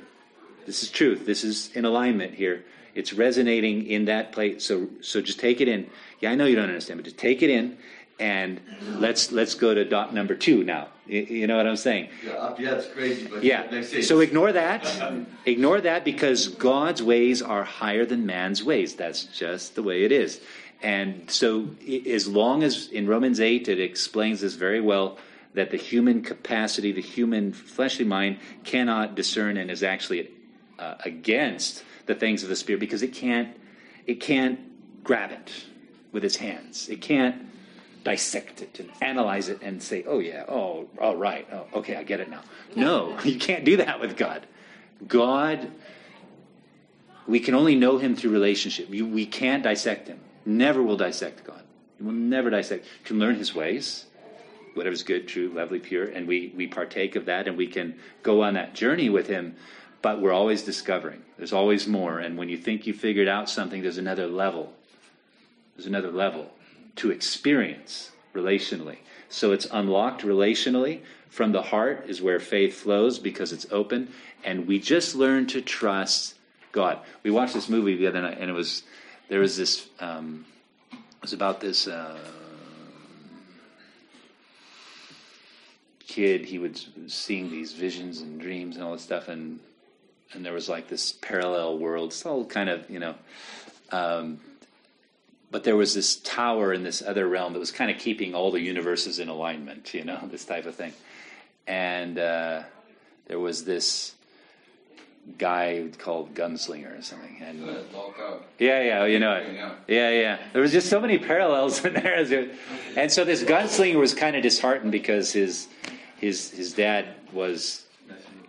This is truth. This is in alignment here. It's resonating in that place. So so just take it in. Yeah, I know you don't understand, but just take it in, and let's let's go to dot number two now. You, know what I'm saying? Yeah, here it's crazy, but Yeah. So ignore that. ignore that because God's ways are higher than man's ways. That's just the way it is. And so, as long as in Romans 8 it explains this very well that the human capacity, the human fleshly mind cannot discern and is actually uh, against the things of the spirit because it can't it can't grab it with its hands. It can't dissect it and analyze it and say, "Oh yeah, oh all right, oh okay, I get it now." No, you can't do that with God. God, we can only know Him through relationship. You, we can't dissect Him. Never will dissect God. We will never dissect. You can learn His ways, whatever's good, true, lovely, pure, and we we partake of that, and we can go on that journey with Him. But we're always discovering. There's always more, and when you think you figured out something, there's another level there's another level to experience relationally. So it's unlocked relationally. From the heart is where faith flows because it's open. And we just learn to trust God. We watched this movie the other night, and it was there was this. Um, it was about this uh, kid. He was seeing these visions and dreams and all this stuff, and and there was like this parallel world. It's all kind of you know. Um, but there was this tower in this other realm that was kind of keeping all the universes in alignment, you know, this type of thing. And uh, there was this guy called Gunslinger or something. And yeah, yeah, you know it. Yeah, yeah. There was just so many parallels in there. And so this gunslinger was kind of disheartened because his his his dad was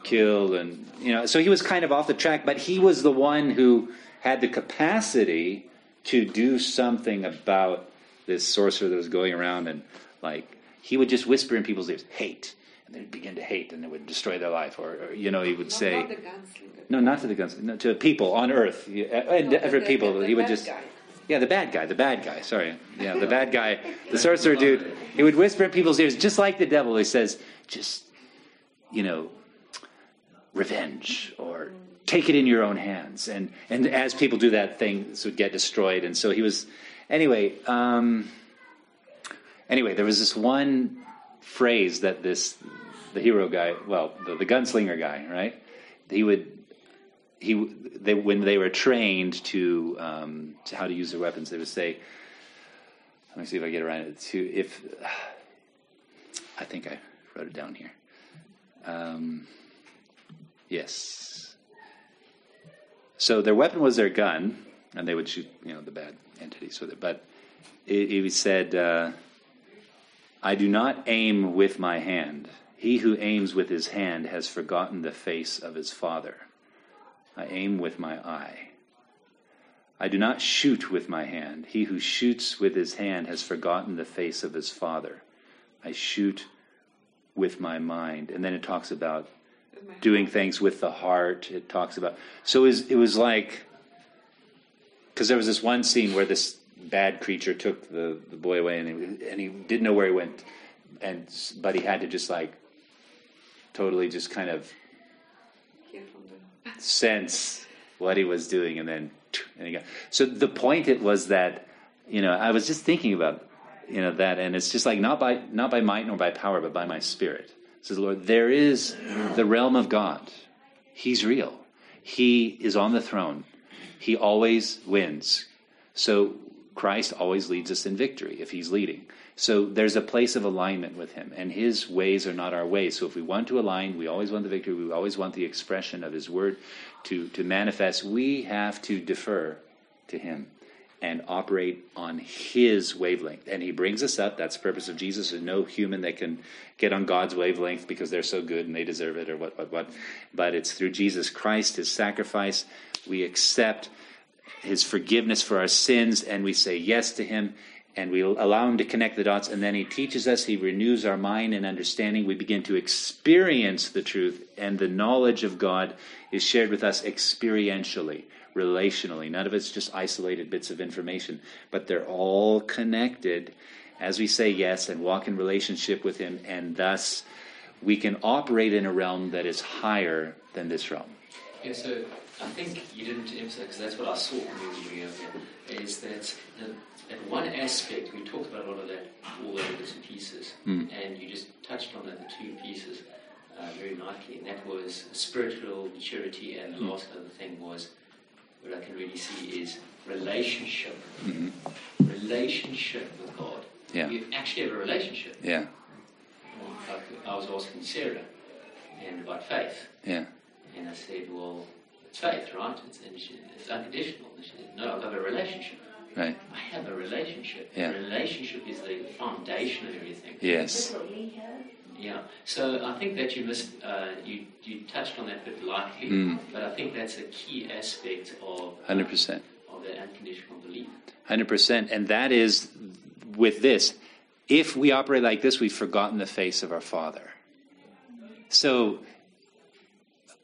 killed, and you know, so he was kind of off the track. But he was the one who had the capacity to do something about this sorcerer that was going around, and like he would just whisper in people's ears, "Hate." And they'd begin to hate, and it would destroy their life. Or, or you know, he would say, Not the gunslinger. no, not to the guns, no, to people on Earth, uh, and No, every the- people. the he would just, guy. yeah, the bad guy, the bad guy. Sorry, yeah, the bad guy, the sorcerer dude. He would whisper in people's ears, just like the devil. He says, just, you know, revenge or take it in your own hands. And and as people do that, things would get destroyed. And so he was, anyway. Um, anyway, there was this one phrase that this the hero guy, well, the, the gunslinger guy, right? He would he they when they were trained to um, to how to use their weapons, they would say, "Let me see if I get around it. To if I think I wrote it down here. Um, yes. So their weapon was their gun, and they would shoot, you know, the bad entities with it. But it said, uh, "I do not aim with my hand. He who aims with his hand has forgotten the face of his father. I aim with my eye. I do not shoot with my hand. He who shoots with his hand has forgotten the face of his father. I shoot with my mind. And then it talks about doing things with the heart. It talks about so it was, it was like because there was this one scene where this bad creature took the, the boy away and he, and he didn't know where he went and but he had to just like totally just kind of sense what he was doing and then and he got so the point it was that you know i was just thinking about you know that and it's just like not by not by might nor by power but by my spirit says the lord there is the realm of god. He's real. He is on the throne. He always wins. So christ always leads us in victory if he's leading. So there's a place of alignment with him and his ways are not our ways. So if we want to align we always want the victory. We always want the expression of his word to to manifest. We have to defer to him and operate on his wavelength. And he brings us up. That's the purpose of Jesus. There's no human that can get on God's wavelength because they're so good and they deserve it or what, what, what. But it's through Jesus Christ, his sacrifice. We accept his forgiveness for our sins and we say yes to him and we allow him to connect the dots and then he teaches us he renews our mind and understanding we begin to experience the truth and the knowledge of god is shared with us experientially relationally. None of it's just isolated bits of information but they're all connected. As we say yes and walk in relationship with him and thus we can operate in a realm that is higher than this realm. Yeah, so I think you didn't emphasize, because that's what I saw when you were doing it, is that the, at one aspect, we talked about a lot of that, all bits and pieces, and you just touched on that, the two pieces, uh, very nicely, and that was spiritual maturity, and the last other thing was, what I can really see is relationship. Mm-hmm. Relationship with God. Yeah. You actually have a relationship. yeah Like I was asking Sarah and about faith. yeah And I said, well, it's faith, right? It's, she, it's unconditional. And she said, no, I've got a relationship. right I have a relationship. Yeah. A relationship is the foundation of everything. yes Yeah. So I think that you missed, uh, you, you touched on that a bit lightly, Mm. but I think that's a key aspect of, 100% of the unconditional belief. Hundred percent, and that is with this. If we operate like this, we've forgotten the face of our Father. So,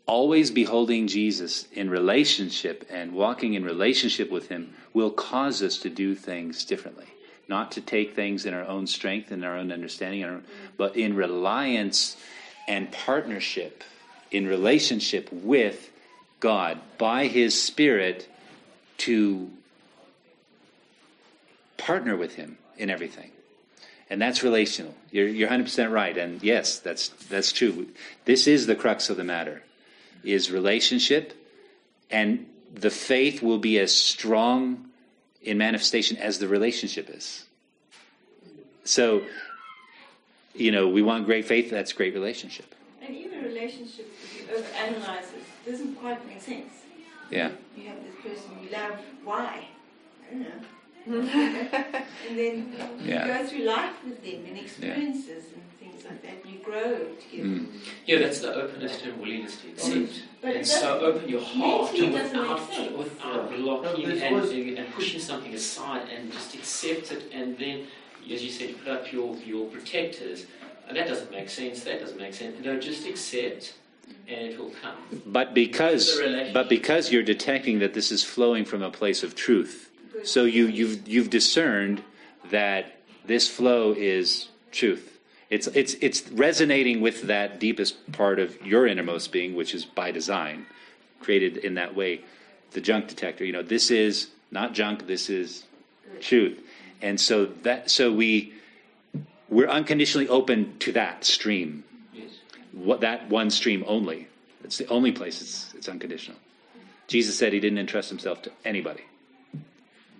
always beholding Jesus in relationship and walking in relationship with Him will cause us to do things differently. Not to take things in our own strength and our own understanding, but in reliance and partnership, in relationship with God by His Spirit to partner with him in everything. And that's relational. You're, you're 100% right. And yes that's that's true. This is the crux of the matter is relationship. And the faith will be as strong in manifestation as the relationship is so you know we want great faith that's great relationship And even a relationship, if you overanalyze it, doesn't quite make sense. yeah You have this person you love, why? I don't know. and then Yeah. you go through life with them and experiences and things like that. You grow together. Mm. Yeah, that's the openness to and willingness to accept. But and so open your heart mentally to it doesn't make without, sense. without uh, blocking No, and, was- and pushing something aside and just accept it and then, as you said, you put up your, your protectors. And that doesn't make sense, that doesn't make sense. No, just accept mm. and it will come. but because but because you're detecting that this is flowing from a place of truth so you you've you've discerned that this flow is truth it's it's it's resonating with that deepest part of your innermost being which is by design created in that way the junk detector you know this is not junk this is truth and so that so we we're unconditionally open to that stream Yes. what that one stream only. It's the only place it's, it's unconditional. Jesus said he didn't entrust himself to anybody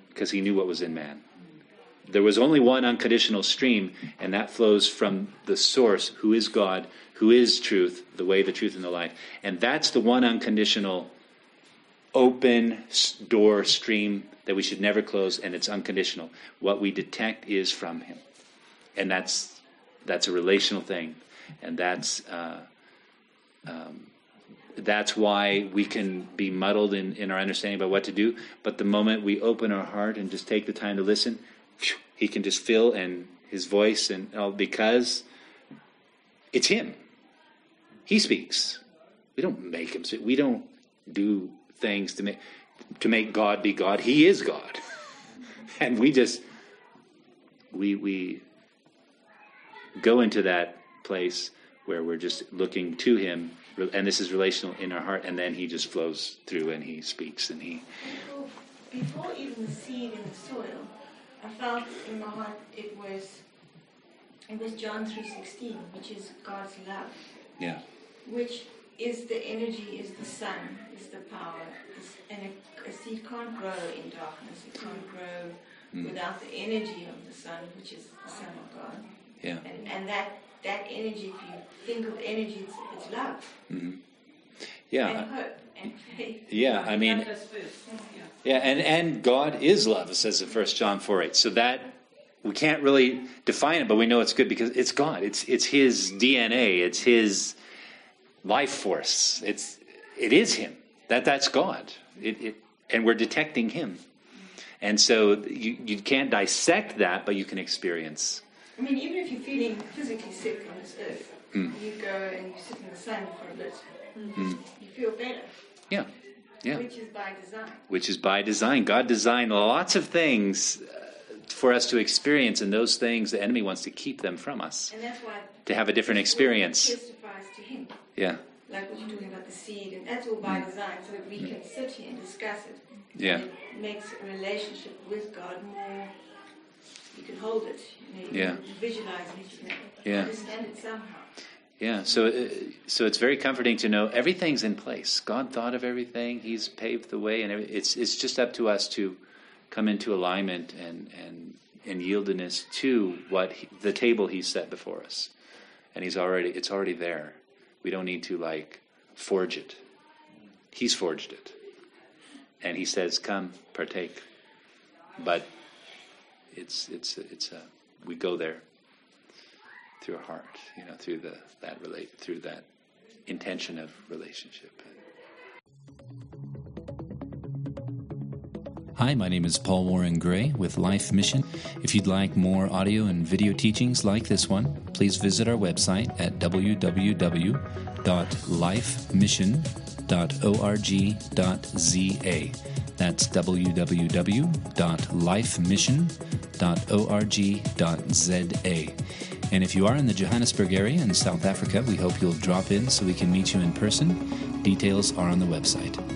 because he knew what was in man. There was only one unconditional stream, and that flows from the source, who is God, who is truth, the way, the truth, and the life. And that's the one unconditional open door stream that we should never close, and it's unconditional. What we detect is from him. And that's that's a relational thing, and that's uh, um, that's why we can be muddled in, in our understanding about what to do. But the moment we open our heart and just take the time to listen, he can just fill and his voice and all because it's him. He speaks. We don't make him speak. We don't do things to make to make God be God. He is God. and we just we we go into that place where we're just looking to him and this is relational in our heart and then he just flows through and he speaks and he before even the seed in the soil, I felt in my heart it was it was John three sixteen, which is God's love, yeah. Which is the energy, is the sun, is the power, is, and a, a seed can't grow in darkness. It can't grow Mm. without the energy of the sun, which is the Son of God. yeah. And, and that that energy, if you think of energy, it's, it's love. Hmm and yeah hope and faith. yeah i mean Love us first. Yeah. Yeah, and, and God is love, it says in 1 John 4 8. So that we can't really define it, but we know it's good because it's God. It's it's his DNA, it's his life force. It's it is him. That that's God. It, it and we're detecting him. And so you, you can't dissect that, but you can experience. I mean, even if you're feeling physically sick on this earth, Mm. you go and you sit in the sun for a bit, Mm. you feel better, Yeah. Yeah. which is by design. Which is by design. God designed lots of things uh, for us to experience, and those things the enemy wants to keep them from us. And that's why To have a different experience. testifies to Him, Yeah. like what you're talking about the seed, and that's all by design, so that we can sit here and discuss it. Yeah. It makes a relationship with God more. You can hold it. You, know, you Yeah. can visualize it. You can Yeah. understand it somehow. Yeah, so uh, so it's very comforting to know everything's in place. God thought of everything; He's paved the way, and it's it's just up to us to come into alignment and and and yieldedness to what he, the table He's set before us, and He's already it's already there. We don't need to like forge it. He's forged it, and He says, "Come, partake." But it's it's it's a we go there through our heart, you know, through the that relate through that intention of relationship. Hi, my name is Paul Warren Gray with Life Mission. If you'd like more audio and video teachings like this one, please visit our website at www.lifemission.org.za. That's www.lifemission.org.za. And if you are in the Johannesburg area in South Africa, we hope you'll drop in so we can meet you in person. Details are on the website.